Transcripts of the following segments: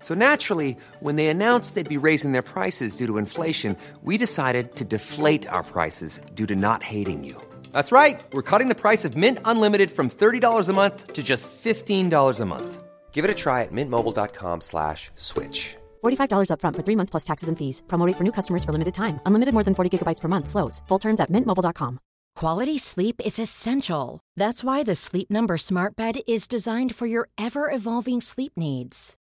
So naturally, when they announced they'd be raising their prices due to inflation, we decided to deflate our prices due to not hating you. That's right. We're cutting the price of Mint Unlimited from $30 a month to just $15 a month. Give it a try at mintmobile.com slash switch. $45 upfront for three months plus taxes and fees. Promote for new customers for limited time. Unlimited more than 40 gigabytes per month. Slows. Full terms at mintmobile.com. Quality sleep is essential. That's why the Sleep Number Smart Bed is designed for your ever evolving sleep needs.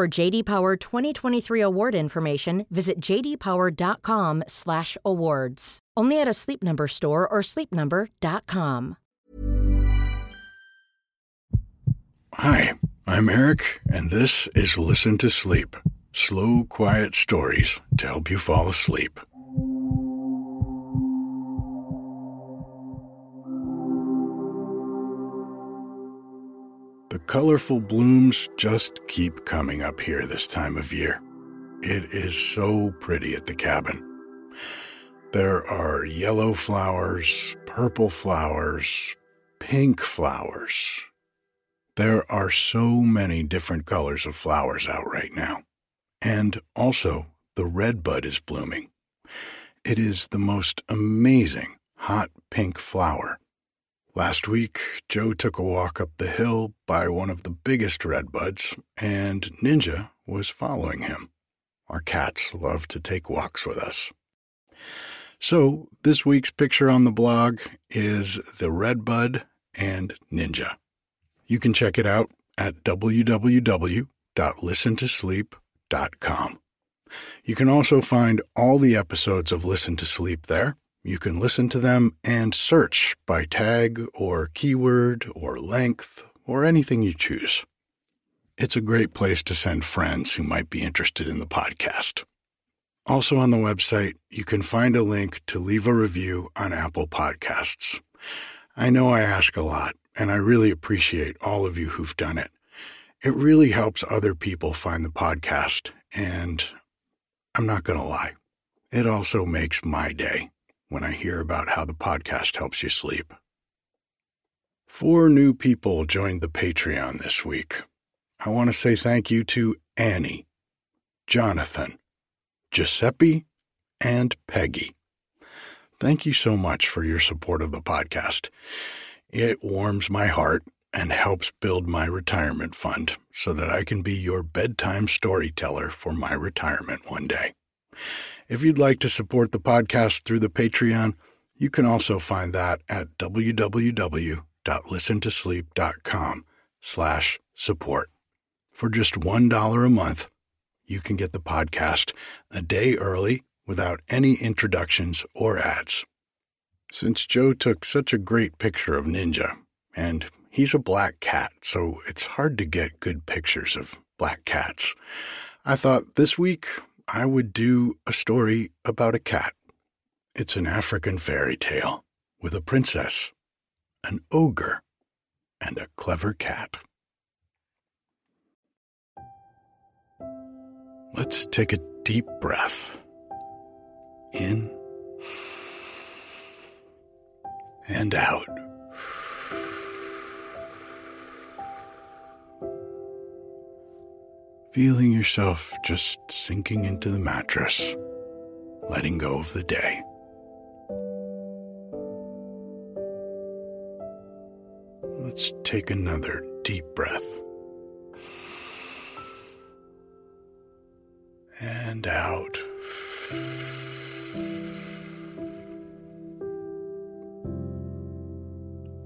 For JD Power 2023 award information, visit jdpower.com/awards. Only at a Sleep Number store or sleepnumber.com. Hi, I'm Eric, and this is Listen to Sleep slow, quiet stories to help you fall asleep. The colorful blooms just keep coming up here this time of year. It is so pretty at the cabin. There are yellow flowers, purple flowers, pink flowers. There are so many different colors of flowers out right now. And also, the redbud is blooming. It is the most amazing hot pink flower. Last week, Joe took a walk up the hill by one of the biggest redbuds, and Ninja was following him. Our cats love to take walks with us. So, this week's picture on the blog is the redbud and Ninja. You can check it out at www.listentosleep.com you can also find all the episodes of Listen to Sleep there. You can listen to them and search by tag or keyword or length or anything you choose. It's a great place to send friends who might be interested in the podcast. Also on the website, you can find a link to leave a review on Apple Podcasts. I know I ask a lot, and I really appreciate all of you who've done it. It really helps other people find the podcast, and I'm not going to lie, it also makes my day when I hear about how the podcast helps you sleep. Four new people joined the Patreon this week. I want to say thank you to Annie, Jonathan, Giuseppe, and Peggy. Thank you so much for your support of the podcast. It warms my heart and helps build my retirement fund so that I can be your bedtime storyteller for my retirement one day. If you'd like to support the podcast through the Patreon, you can also find that at www.listentosleep.com slash support. For just $1 a month, you can get the podcast a day early without any introductions or ads. Since Joe took such a great picture of Ninja, and He's a black cat, so it's hard to get good pictures of black cats. I thought this week I would do a story about a cat. It's an African fairy tale with a princess, an ogre, and a clever cat. Let's take a deep breath. In and out. Feeling yourself just sinking into the mattress, letting go of the day. Let's take another deep breath. And out.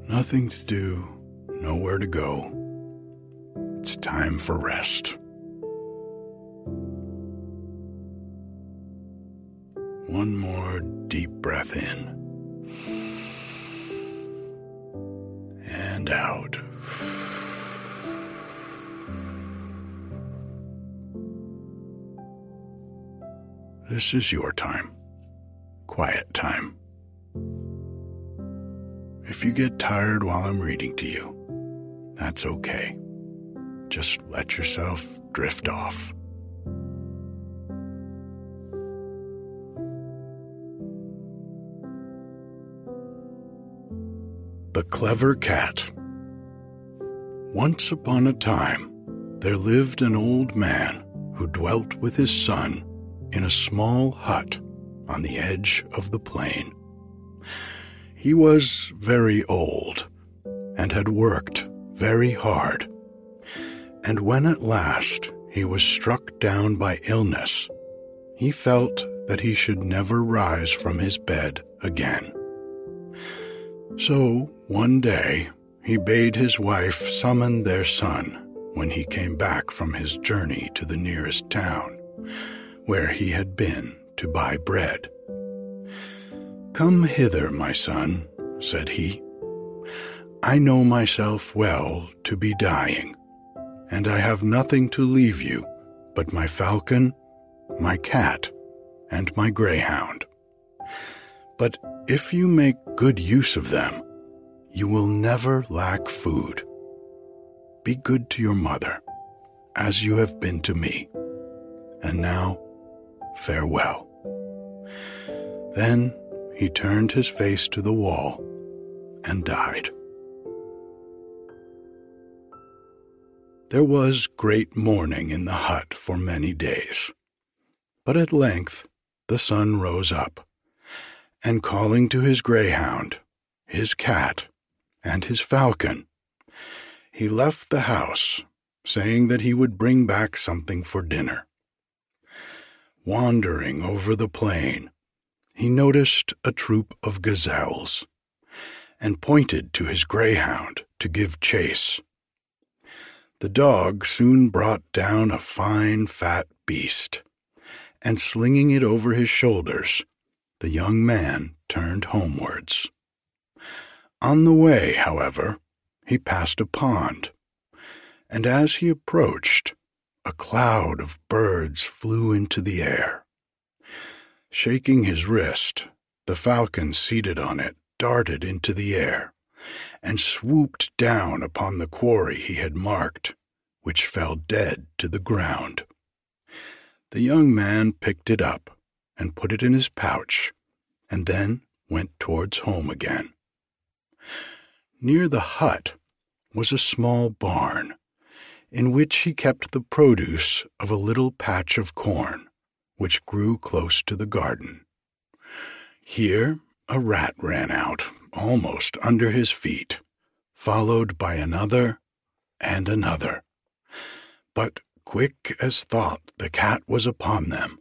Nothing to do, nowhere to go. It's time for rest. One more deep breath in and out. This is your time, quiet time. If you get tired while I'm reading to you, that's okay. Just let yourself drift off. The Clever Cat. Once upon a time, there lived an old man who dwelt with his son in a small hut on the edge of the plain. He was very old and had worked very hard. And when at last he was struck down by illness, he felt that he should never rise from his bed again. So one day he bade his wife summon their son when he came back from his journey to the nearest town, where he had been to buy bread. Come hither, my son, said he. I know myself well to be dying, and I have nothing to leave you but my falcon, my cat, and my greyhound. But if you make good use of them, you will never lack food. Be good to your mother, as you have been to me. And now, farewell. Then he turned his face to the wall and died. There was great mourning in the hut for many days. But at length the sun rose up, and calling to his greyhound, his cat, and his falcon, he left the house, saying that he would bring back something for dinner. Wandering over the plain, he noticed a troop of gazelles, and pointed to his greyhound to give chase. The dog soon brought down a fine fat beast, and slinging it over his shoulders, the young man turned homewards. On the way, however, he passed a pond, and as he approached, a cloud of birds flew into the air. Shaking his wrist, the falcon seated on it darted into the air and swooped down upon the quarry he had marked, which fell dead to the ground. The young man picked it up and put it in his pouch, and then went towards home again. Near the hut was a small barn, in which he kept the produce of a little patch of corn, which grew close to the garden. Here a rat ran out, almost under his feet, followed by another and another. But quick as thought the cat was upon them,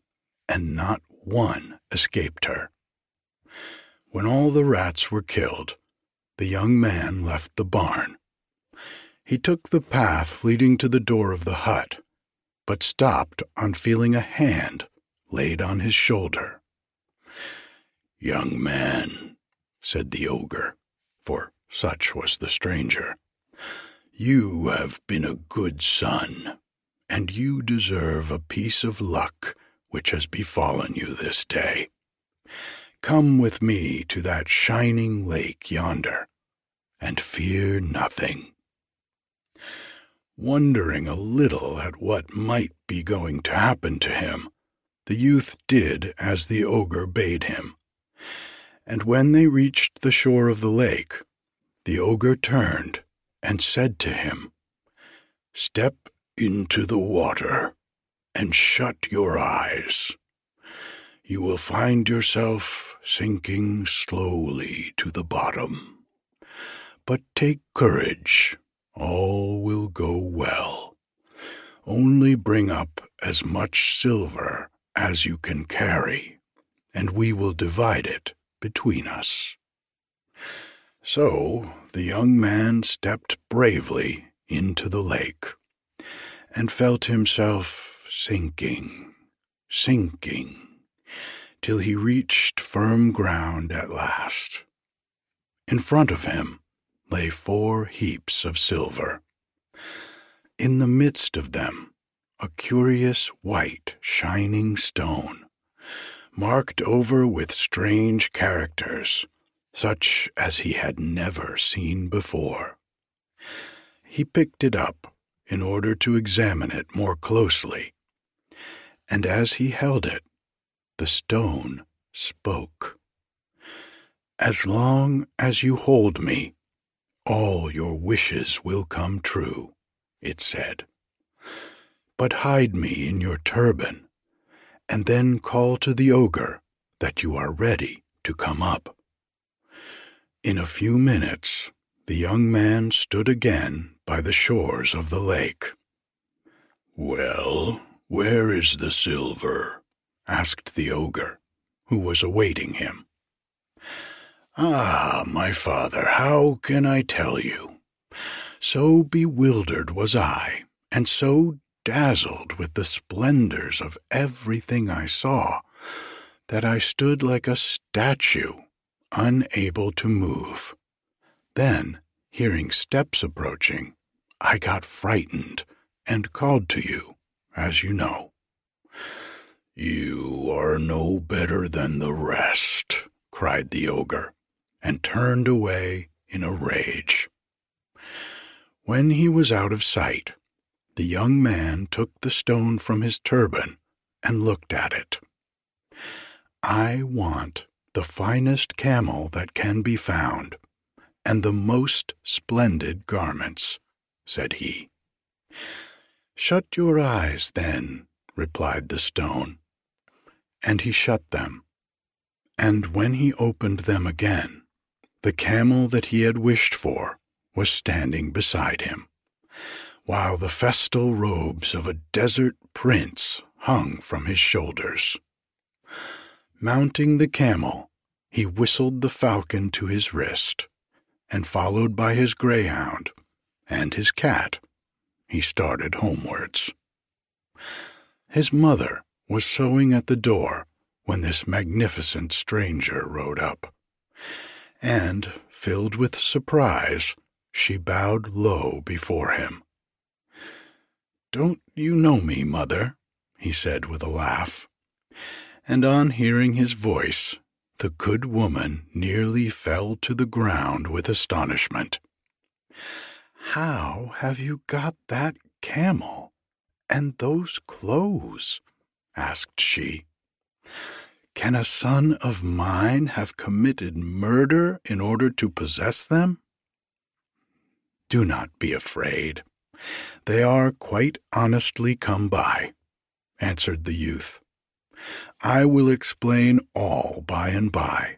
and not one escaped her. When all the rats were killed, the young man left the barn. He took the path leading to the door of the hut, but stopped on feeling a hand laid on his shoulder. Young man, said the ogre, for such was the stranger, you have been a good son, and you deserve a piece of luck which has befallen you this day. Come with me to that shining lake yonder, and fear nothing. Wondering a little at what might be going to happen to him, the youth did as the ogre bade him. And when they reached the shore of the lake, the ogre turned and said to him, Step into the water and shut your eyes. You will find yourself sinking slowly to the bottom. But take courage, all will go well. Only bring up as much silver as you can carry, and we will divide it between us. So the young man stepped bravely into the lake and felt himself sinking, sinking, till he reached firm ground at last. In front of him lay four heaps of silver. In the midst of them, a curious white shining stone, marked over with strange characters, such as he had never seen before. He picked it up in order to examine it more closely, and as he held it, the stone spoke. As long as you hold me, all your wishes will come true, it said. But hide me in your turban, and then call to the ogre that you are ready to come up. In a few minutes, the young man stood again by the shores of the lake. Well, where is the silver? asked the ogre, who was awaiting him. Ah, my father, how can I tell you? So bewildered was I, and so dazzled with the splendors of everything I saw, that I stood like a statue, unable to move. Then, hearing steps approaching, I got frightened and called to you, as you know. You are no better than the rest, cried the ogre and turned away in a rage. When he was out of sight, the young man took the stone from his turban and looked at it. I want the finest camel that can be found, and the most splendid garments, said he. Shut your eyes, then, replied the stone. And he shut them. And when he opened them again, the camel that he had wished for was standing beside him, while the festal robes of a desert prince hung from his shoulders. Mounting the camel, he whistled the falcon to his wrist, and followed by his greyhound and his cat, he started homewards. His mother was sewing at the door when this magnificent stranger rode up and, filled with surprise, she bowed low before him. Don't you know me, mother? he said with a laugh. And on hearing his voice, the good woman nearly fell to the ground with astonishment. How have you got that camel and those clothes? asked she. Can a son of mine have committed murder in order to possess them? Do not be afraid. They are quite honestly come by, answered the youth. I will explain all by and by.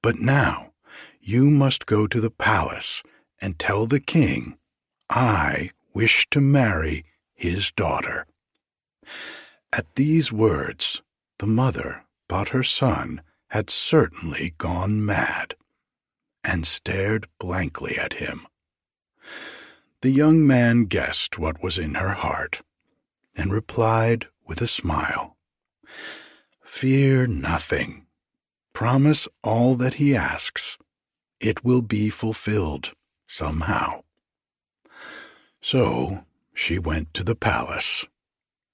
But now you must go to the palace and tell the king I wish to marry his daughter. At these words, the mother thought her son had certainly gone mad, and stared blankly at him. The young man guessed what was in her heart, and replied with a smile Fear nothing. Promise all that he asks. It will be fulfilled somehow. So she went to the palace,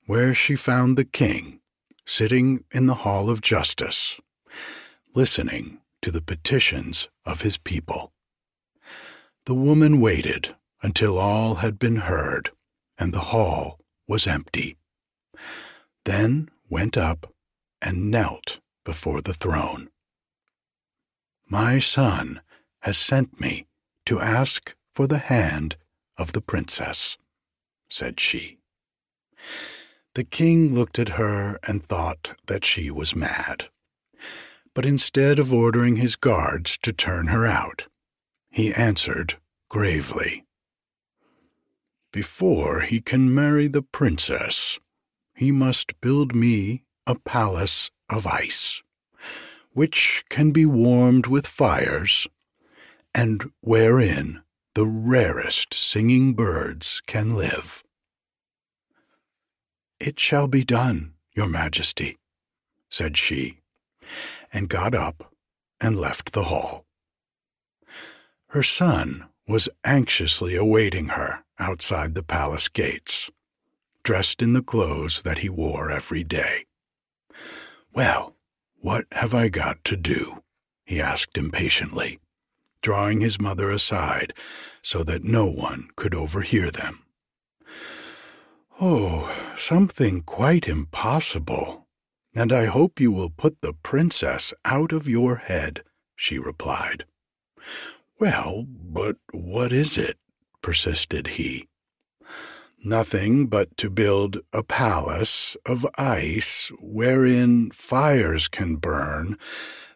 where she found the king sitting in the Hall of Justice, listening to the petitions of his people. The woman waited until all had been heard and the hall was empty, then went up and knelt before the throne. My son has sent me to ask for the hand of the princess, said she. The king looked at her and thought that she was mad. But instead of ordering his guards to turn her out, he answered gravely. Before he can marry the princess, he must build me a palace of ice, which can be warmed with fires, and wherein the rarest singing birds can live. It shall be done, your majesty, said she, and got up and left the hall. Her son was anxiously awaiting her outside the palace gates, dressed in the clothes that he wore every day. Well, what have I got to do? he asked impatiently, drawing his mother aside so that no one could overhear them. Oh, something quite impossible, and I hope you will put the princess out of your head, she replied. Well, but what is it? persisted he. Nothing but to build a palace of ice wherein fires can burn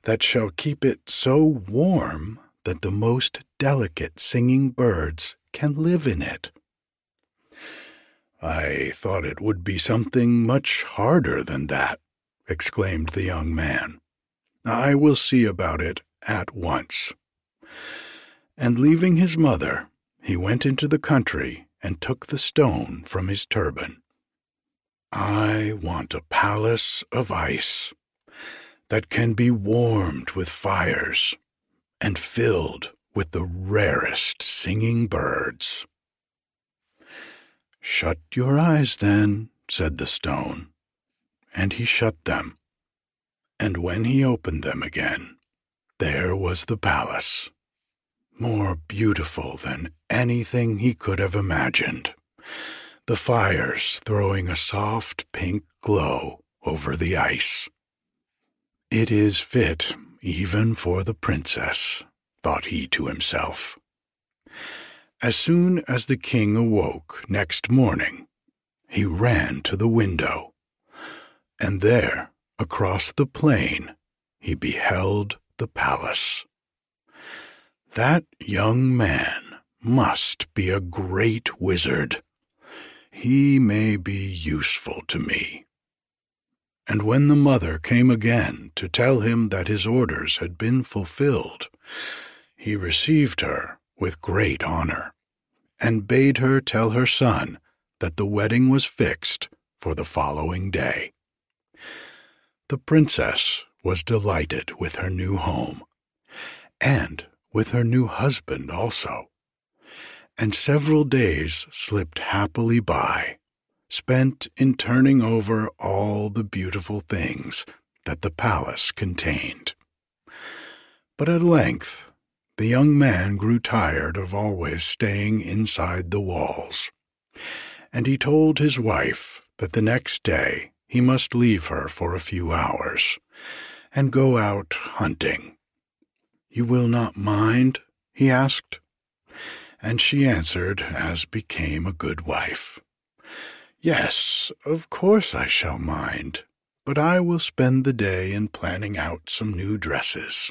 that shall keep it so warm that the most delicate singing birds can live in it. I thought it would be something much harder than that, exclaimed the young man. I will see about it at once. And leaving his mother, he went into the country and took the stone from his turban. I want a palace of ice that can be warmed with fires and filled with the rarest singing birds. Shut your eyes, then, said the stone. And he shut them. And when he opened them again, there was the palace, more beautiful than anything he could have imagined, the fires throwing a soft pink glow over the ice. It is fit even for the princess, thought he to himself. As soon as the king awoke next morning, he ran to the window, and there, across the plain, he beheld the palace. That young man must be a great wizard. He may be useful to me. And when the mother came again to tell him that his orders had been fulfilled, he received her with great honor and bade her tell her son that the wedding was fixed for the following day. The princess was delighted with her new home, and with her new husband also, and several days slipped happily by, spent in turning over all the beautiful things that the palace contained. But at length the young man grew tired of always staying inside the walls, and he told his wife that the next day he must leave her for a few hours and go out hunting. You will not mind? he asked. And she answered, as became a good wife. Yes, of course I shall mind, but I will spend the day in planning out some new dresses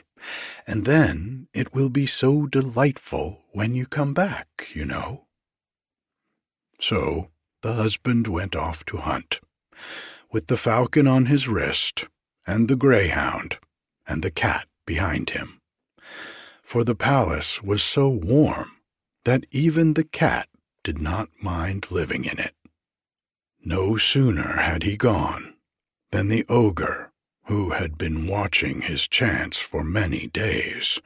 and then it will be so delightful when you come back, you know. So the husband went off to hunt, with the falcon on his wrist, and the greyhound, and the cat behind him. For the palace was so warm that even the cat did not mind living in it. No sooner had he gone than the ogre who had been watching his chance for many days,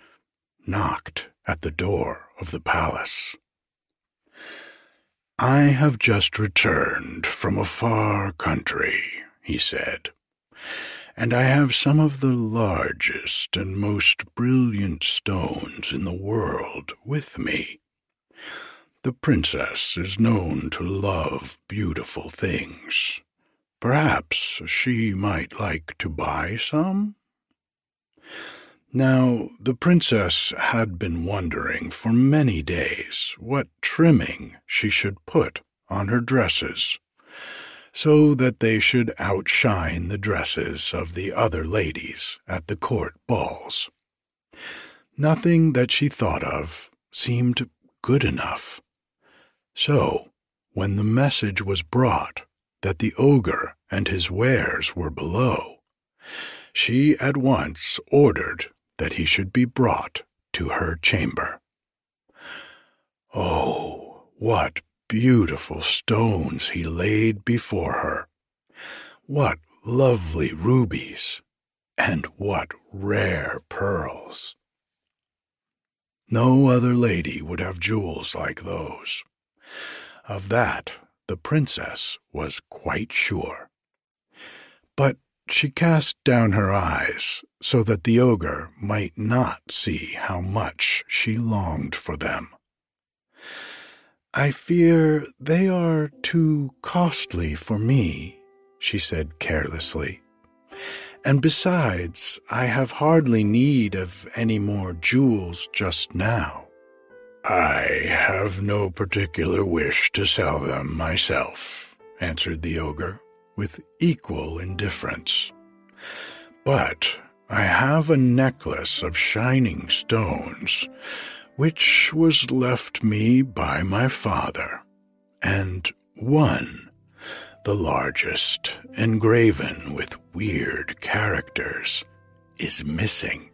knocked at the door of the palace. I have just returned from a far country, he said, and I have some of the largest and most brilliant stones in the world with me. The princess is known to love beautiful things, Perhaps she might like to buy some? Now, the princess had been wondering for many days what trimming she should put on her dresses, so that they should outshine the dresses of the other ladies at the court balls. Nothing that she thought of seemed good enough. So, when the message was brought that the ogre and his wares were below, she at once ordered that he should be brought to her chamber. Oh, what beautiful stones he laid before her! What lovely rubies! And what rare pearls! No other lady would have jewels like those. Of that the princess was quite sure. But she cast down her eyes so that the ogre might not see how much she longed for them. I fear they are too costly for me, she said carelessly. And besides, I have hardly need of any more jewels just now. I have no particular wish to sell them myself, answered the ogre, with equal indifference. But I have a necklace of shining stones which was left me by my father, and one, the largest, engraven with weird characters, is missing.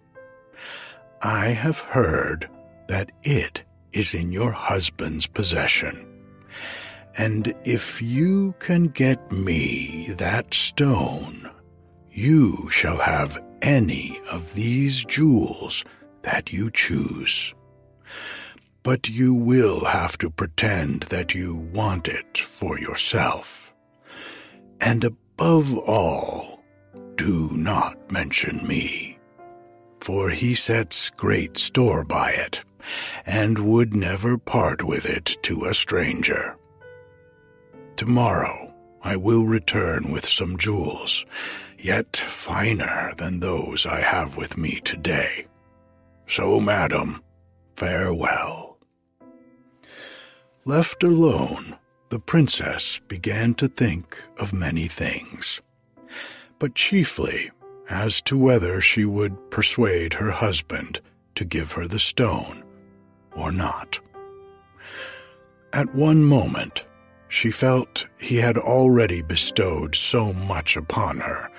I have heard that it is in your husband's possession, and if you can get me that stone, you shall have any of these jewels that you choose. But you will have to pretend that you want it for yourself. And above all, do not mention me, for he sets great store by it, and would never part with it to a stranger. Tomorrow I will return with some jewels, yet finer than those I have with me today. So, madam, farewell. Left alone, the princess began to think of many things, but chiefly as to whether she would persuade her husband to give her the stone or not. At one moment, she felt he had already bestowed so much upon her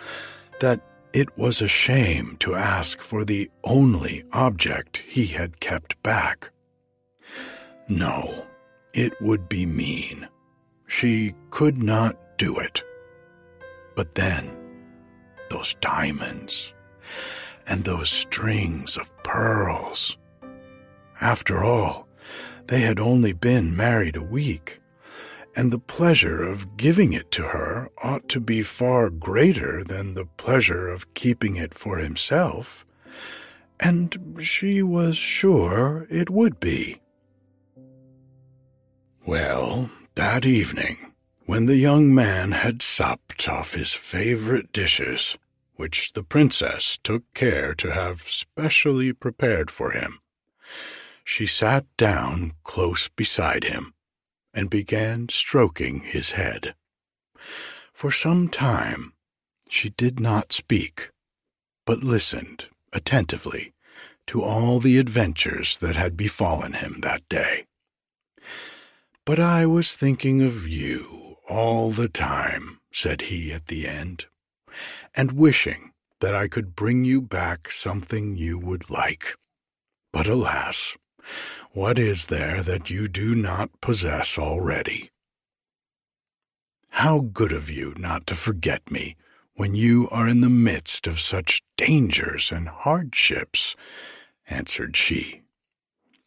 that it was a shame to ask for the only object he had kept back. No, it would be mean. She could not do it. But then, those diamonds and those strings of pearls. After all, they had only been married a week and the pleasure of giving it to her ought to be far greater than the pleasure of keeping it for himself, and she was sure it would be. Well, that evening, when the young man had supped off his favorite dishes, which the princess took care to have specially prepared for him, she sat down close beside him and began stroking his head. For some time she did not speak, but listened attentively to all the adventures that had befallen him that day. But I was thinking of you all the time, said he at the end, and wishing that I could bring you back something you would like. But alas, what is there that you do not possess already? How good of you not to forget me when you are in the midst of such dangers and hardships, answered she.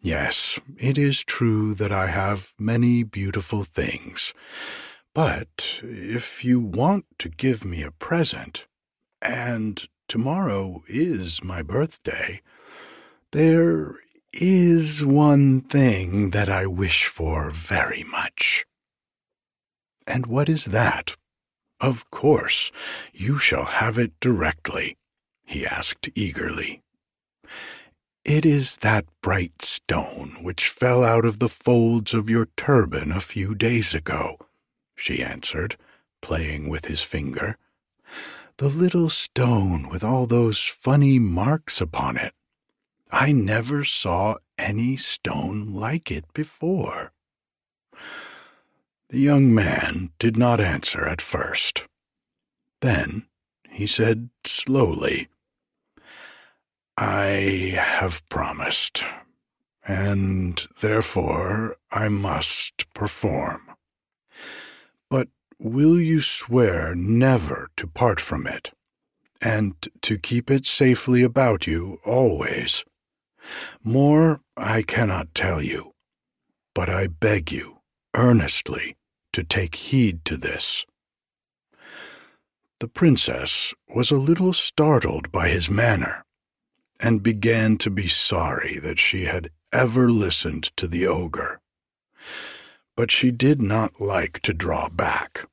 Yes, it is true that I have many beautiful things, but if you want to give me a present, and tomorrow is my birthday, there is one thing that I wish for very much. And what is that? Of course, you shall have it directly, he asked eagerly. It is that bright stone which fell out of the folds of your turban a few days ago, she answered, playing with his finger. The little stone with all those funny marks upon it. I never saw any stone like it before. The young man did not answer at first. Then he said slowly, I have promised, and therefore I must perform. But will you swear never to part from it, and to keep it safely about you always? More I cannot tell you, but I beg you earnestly to take heed to this. The princess was a little startled by his manner, and began to be sorry that she had ever listened to the ogre. But she did not like to draw back,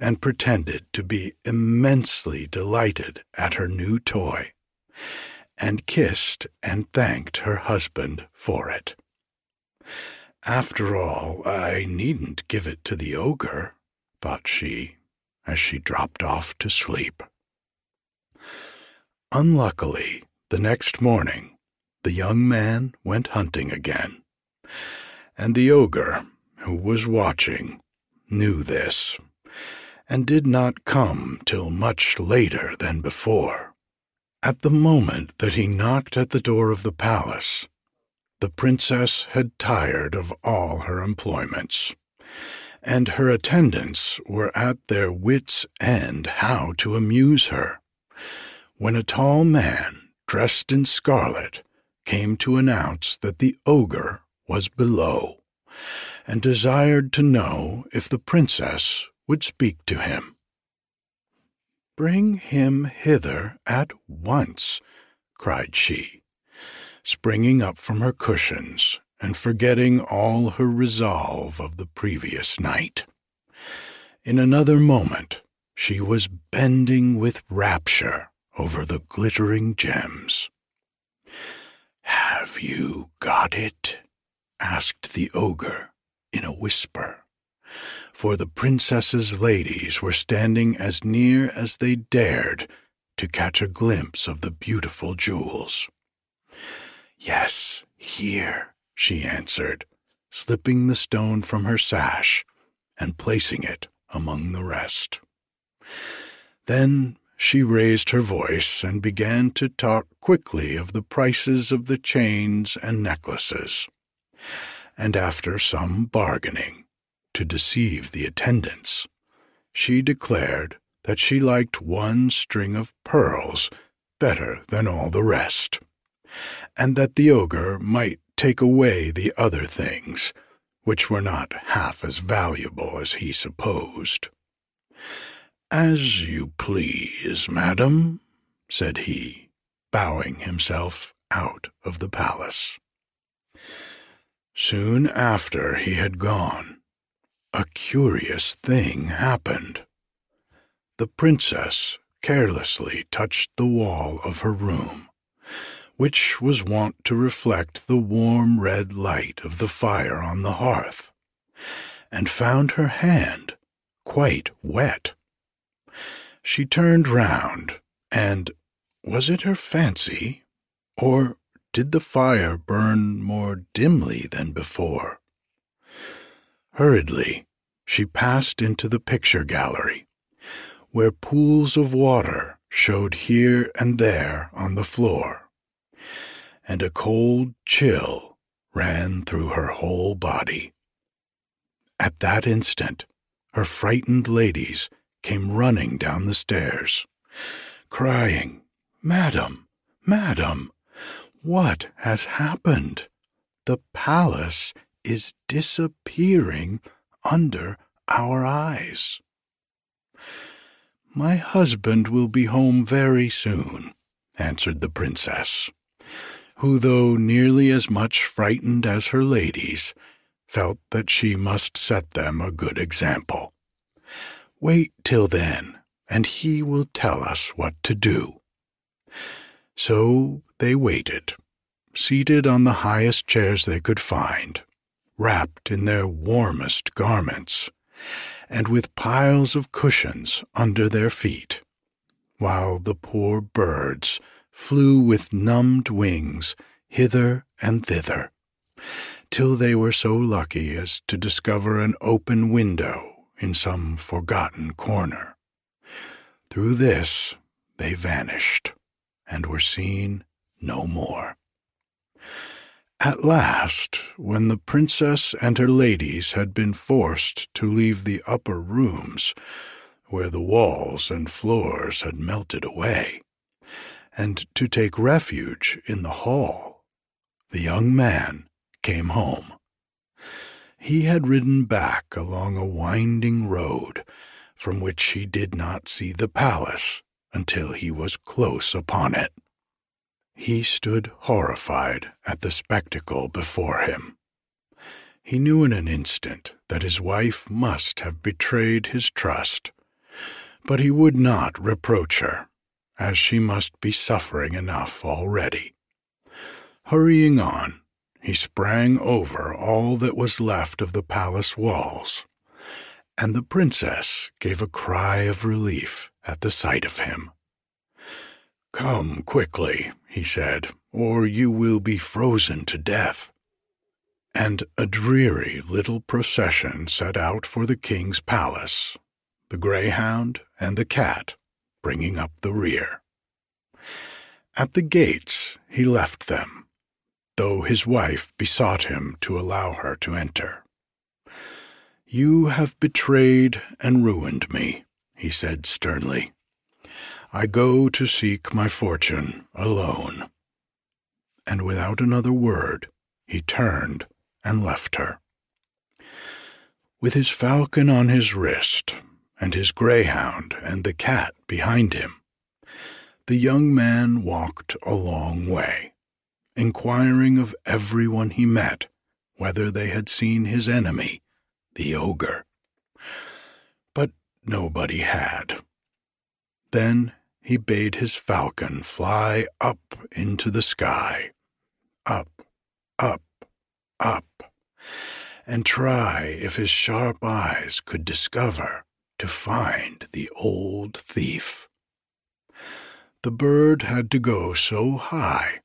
and pretended to be immensely delighted at her new toy, and kissed and thanked her husband for it. After all, I needn't give it to the ogre, thought she, as she dropped off to sleep. Unluckily, the next morning, the young man went hunting again, and the ogre, who was watching, knew this, and did not come till much later than before. At the moment that he knocked at the door of the palace, the princess had tired of all her employments, and her attendants were at their wits' end how to amuse her, when a tall man, dressed in scarlet, came to announce that the ogre was below, and desired to know if the princess would speak to him. Bring him hither at once, cried she, springing up from her cushions and forgetting all her resolve of the previous night. In another moment, she was bending with rapture over the glittering gems. Have you got it? asked the ogre in a whisper for the princess's ladies were standing as near as they dared to catch a glimpse of the beautiful jewels. Yes, here, she answered, slipping the stone from her sash and placing it among the rest. Then she raised her voice and began to talk quickly of the prices of the chains and necklaces. And after some bargaining, to deceive the attendants. She declared that she liked one string of pearls better than all the rest, and that the ogre might take away the other things, which were not half as valuable as he supposed. As you please, madam, said he, bowing himself out of the palace. Soon after he had gone, a curious thing happened. The princess carelessly touched the wall of her room, which was wont to reflect the warm red light of the fire on the hearth, and found her hand quite wet. She turned round, and was it her fancy, or did the fire burn more dimly than before? Hurriedly, she passed into the picture gallery, where pools of water showed here and there on the floor, and a cold chill ran through her whole body. At that instant, her frightened ladies came running down the stairs, crying, Madam, Madam, what has happened? The palace is disappearing under our eyes. My husband will be home very soon, answered the princess, who, though nearly as much frightened as her ladies, felt that she must set them a good example. Wait till then, and he will tell us what to do. So they waited, seated on the highest chairs they could find, wrapped in their warmest garments, and with piles of cushions under their feet, while the poor birds flew with numbed wings hither and thither, till they were so lucky as to discover an open window in some forgotten corner. Through this they vanished, and were seen no more. At last, when the princess and her ladies had been forced to leave the upper rooms, where the walls and floors had melted away, and to take refuge in the hall, the young man came home. He had ridden back along a winding road from which he did not see the palace until he was close upon it. He stood horrified at the spectacle before him. He knew in an instant that his wife must have betrayed his trust, but he would not reproach her, as she must be suffering enough already. Hurrying on, he sprang over all that was left of the palace walls, and the princess gave a cry of relief at the sight of him. Come quickly, he said, or you will be frozen to death. And a dreary little procession set out for the king's palace, the greyhound and the cat bringing up the rear. At the gates he left them, though his wife besought him to allow her to enter. You have betrayed and ruined me, he said sternly. I go to seek my fortune alone. And without another word, he turned and left her. With his falcon on his wrist, and his greyhound and the cat behind him, the young man walked a long way, inquiring of everyone he met whether they had seen his enemy, the ogre. But nobody had. Then he bade his falcon fly up into the sky, up, up, up, and try if his sharp eyes could discover to find the old thief. The bird had to go so high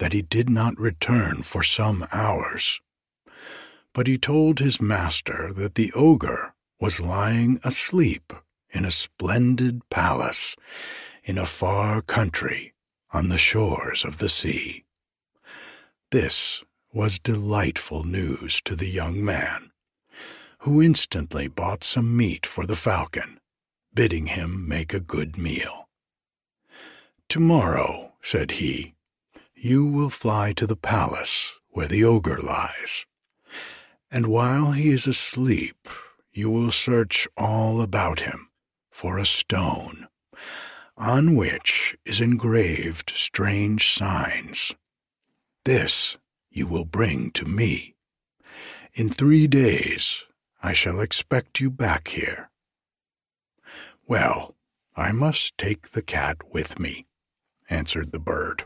that he did not return for some hours. But he told his master that the ogre was lying asleep in a splendid palace in a far country on the shores of the sea. This was delightful news to the young man, who instantly bought some meat for the falcon, bidding him make a good meal. Tomorrow, said he, you will fly to the palace where the ogre lies, and while he is asleep, you will search all about him for a stone, on which is engraved strange signs. This you will bring to me. In three days I shall expect you back here. Well, I must take the cat with me, answered the bird.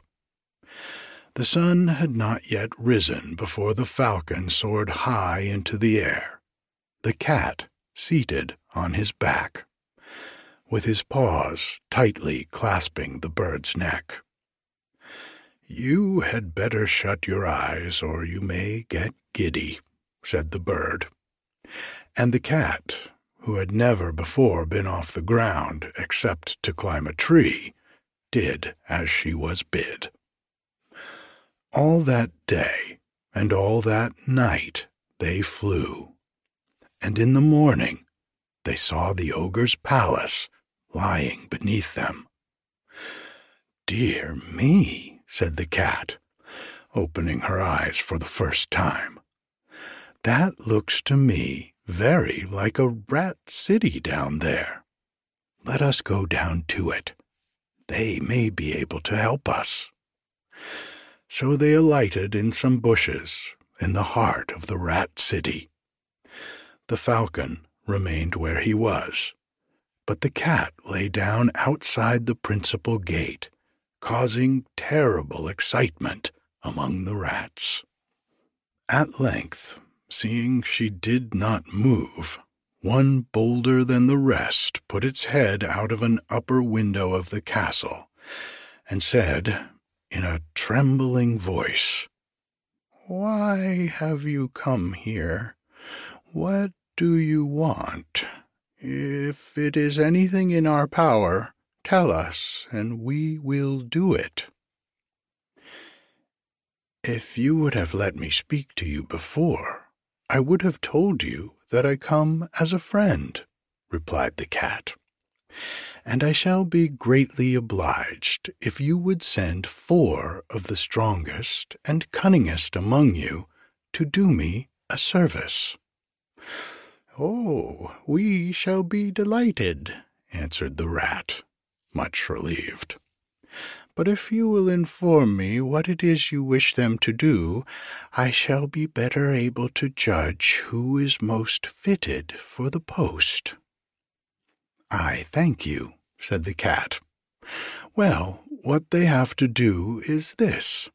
The sun had not yet risen before the falcon soared high into the air, the cat seated on his back with his paws tightly clasping the bird's neck. You had better shut your eyes, or you may get giddy, said the bird. And the cat, who had never before been off the ground except to climb a tree, did as she was bid. All that day and all that night they flew, and in the morning they saw the ogre's palace lying beneath them. Dear me, said the cat, opening her eyes for the first time. That looks to me very like a rat city down there. Let us go down to it. They may be able to help us. So they alighted in some bushes in the heart of the rat city. The falcon remained where he was, but the cat lay down outside the principal gate, causing terrible excitement among the rats. At length, seeing she did not move, one bolder than the rest put its head out of an upper window of the castle and said, in a trembling voice, Why have you come here? What do you want? If it is anything in our power, tell us, and we will do it. If you would have let me speak to you before, I would have told you that I come as a friend, replied the cat, and I shall be greatly obliged if you would send four of the strongest and cunningest among you to do me a service. Oh, we shall be delighted, answered the rat, much relieved. But if you will inform me what it is you wish them to do, I shall be better able to judge who is most fitted for the post. I thank you, said the cat. Well, what they have to do is this.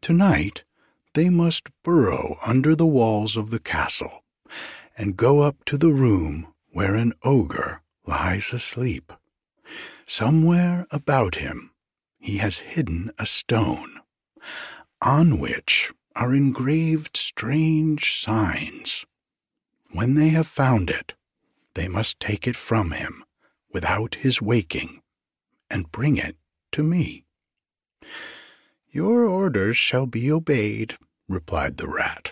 Tonight they must burrow under the walls of the castle and go up to the room where an ogre lies asleep. Somewhere about him he has hidden a stone, on which are engraved strange signs. When they have found it, they must take it from him without his waking and bring it to me. Your orders shall be obeyed, replied the rat,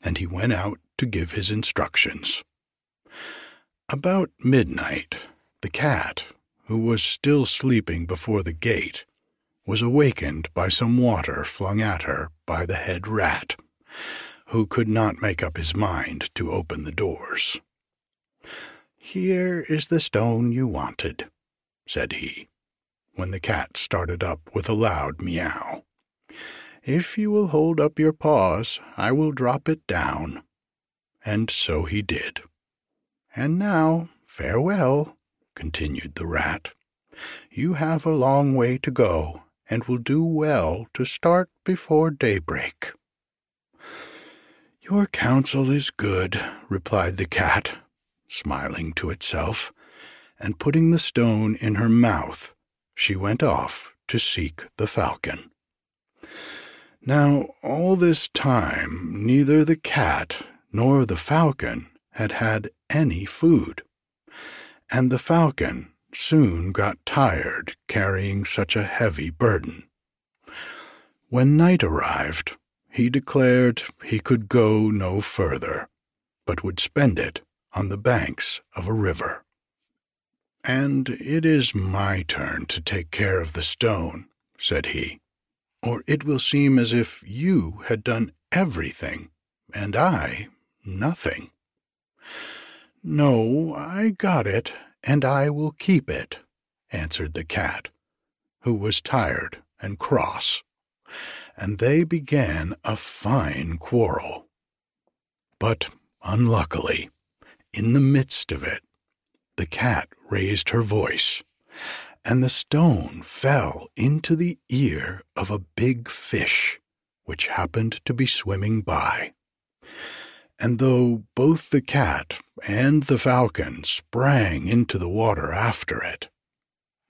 and he went out to give his instructions. About midnight, the cat, who was still sleeping before the gate, was awakened by some water flung at her by the head rat, who could not make up his mind to open the doors. Here is the stone you wanted, said he, when the cat started up with a loud meow. If you will hold up your paws, I will drop it down. And so he did. And now, farewell, continued the rat. You have a long way to go, and will do well to start before daybreak. Your counsel is good, replied the cat, smiling to itself, and putting the stone in her mouth, she went off to seek the falcon. Now, all this time, neither the cat nor the falcon had had any food, and the falcon soon got tired carrying such a heavy burden. When night arrived, he declared he could go no further, but would spend it on the banks of a river. And it is my turn to take care of the stone, said he, or it will seem as if you had done everything, and I nothing. No, I got it, and I will keep it, answered the cat, who was tired and cross, and they began a fine quarrel. But unluckily, in the midst of it, the cat raised her voice, and the stone fell into the ear of a big fish which happened to be swimming by and though both the cat and the falcon sprang into the water after it,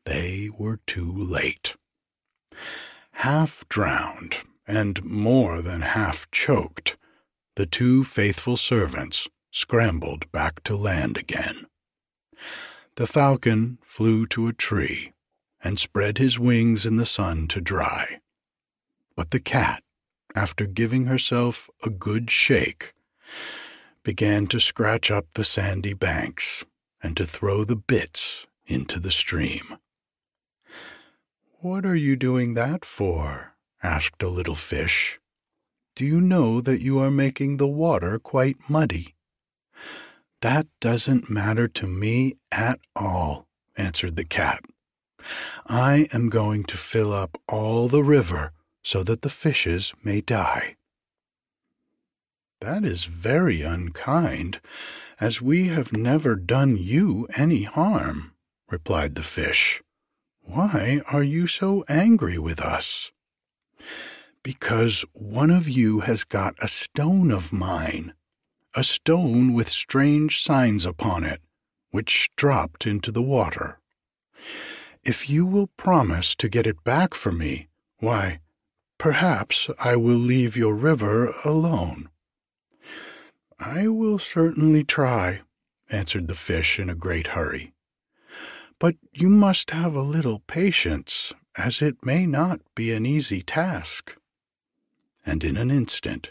they were too late. Half drowned and more than half choked, the two faithful servants scrambled back to land again. The falcon flew to a tree and spread his wings in the sun to dry. But the cat, after giving herself a good shake, began to scratch up the sandy banks and to throw the bits into the stream. What are you doing that for? asked a little fish. Do you know that you are making the water quite muddy? That doesn't matter to me at all, answered the cat. I am going to fill up all the river so that the fishes may die. That is very unkind, as we have never done you any harm, replied the fish. Why are you so angry with us? Because one of you has got a stone of mine, a stone with strange signs upon it, which dropped into the water. If you will promise to get it back for me, why, perhaps I will leave your river alone. I will certainly try, answered the fish in a great hurry. But you must have a little patience, as it may not be an easy task. And in an instant,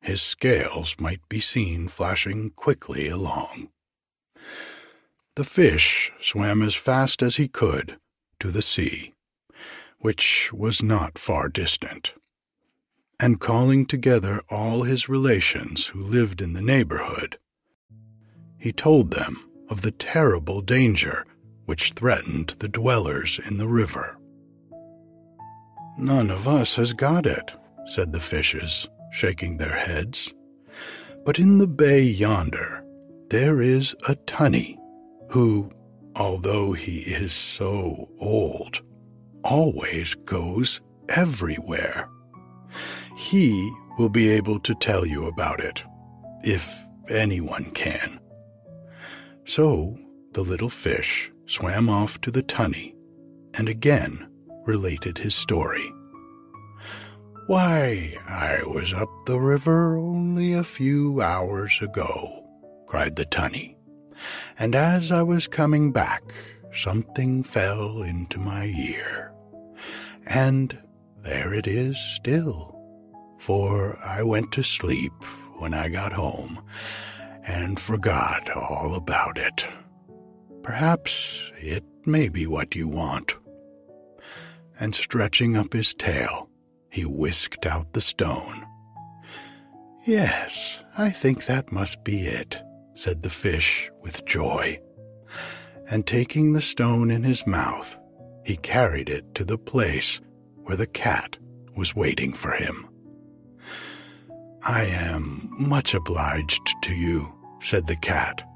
his scales might be seen flashing quickly along. The fish swam as fast as he could to the sea, which was not far distant and calling together all his relations who lived in the neighborhood, he told them of the terrible danger which threatened the dwellers in the river. None of us has got it, said the fishes, shaking their heads. But in the bay yonder there is a tunny who, although he is so old, always goes everywhere. He will be able to tell you about it, if anyone can. So the little fish swam off to the tunny and again related his story. Why, I was up the river only a few hours ago, cried the tunny, and as I was coming back, something fell into my ear, and there it is still for I went to sleep when I got home and forgot all about it. Perhaps it may be what you want. And stretching up his tail, he whisked out the stone. Yes, I think that must be it, said the fish with joy. And taking the stone in his mouth, he carried it to the place where the cat was waiting for him. I am much obliged to you, said the cat,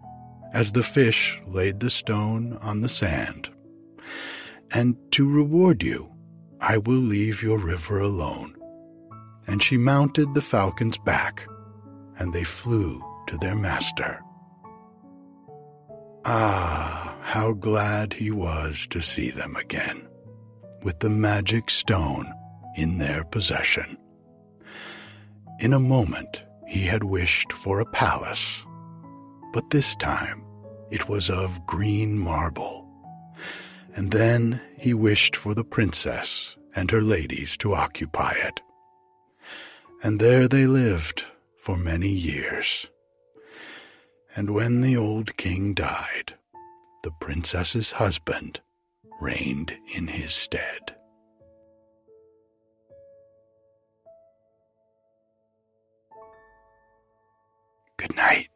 as the fish laid the stone on the sand. And to reward you, I will leave your river alone. And she mounted the falcon's back, and they flew to their master. Ah, how glad he was to see them again, with the magic stone in their possession. In a moment, he had wished for a palace, but this time it was of green marble. And then he wished for the princess and her ladies to occupy it. And there they lived for many years. And when the old king died, the princess's husband reigned in his stead. Good night.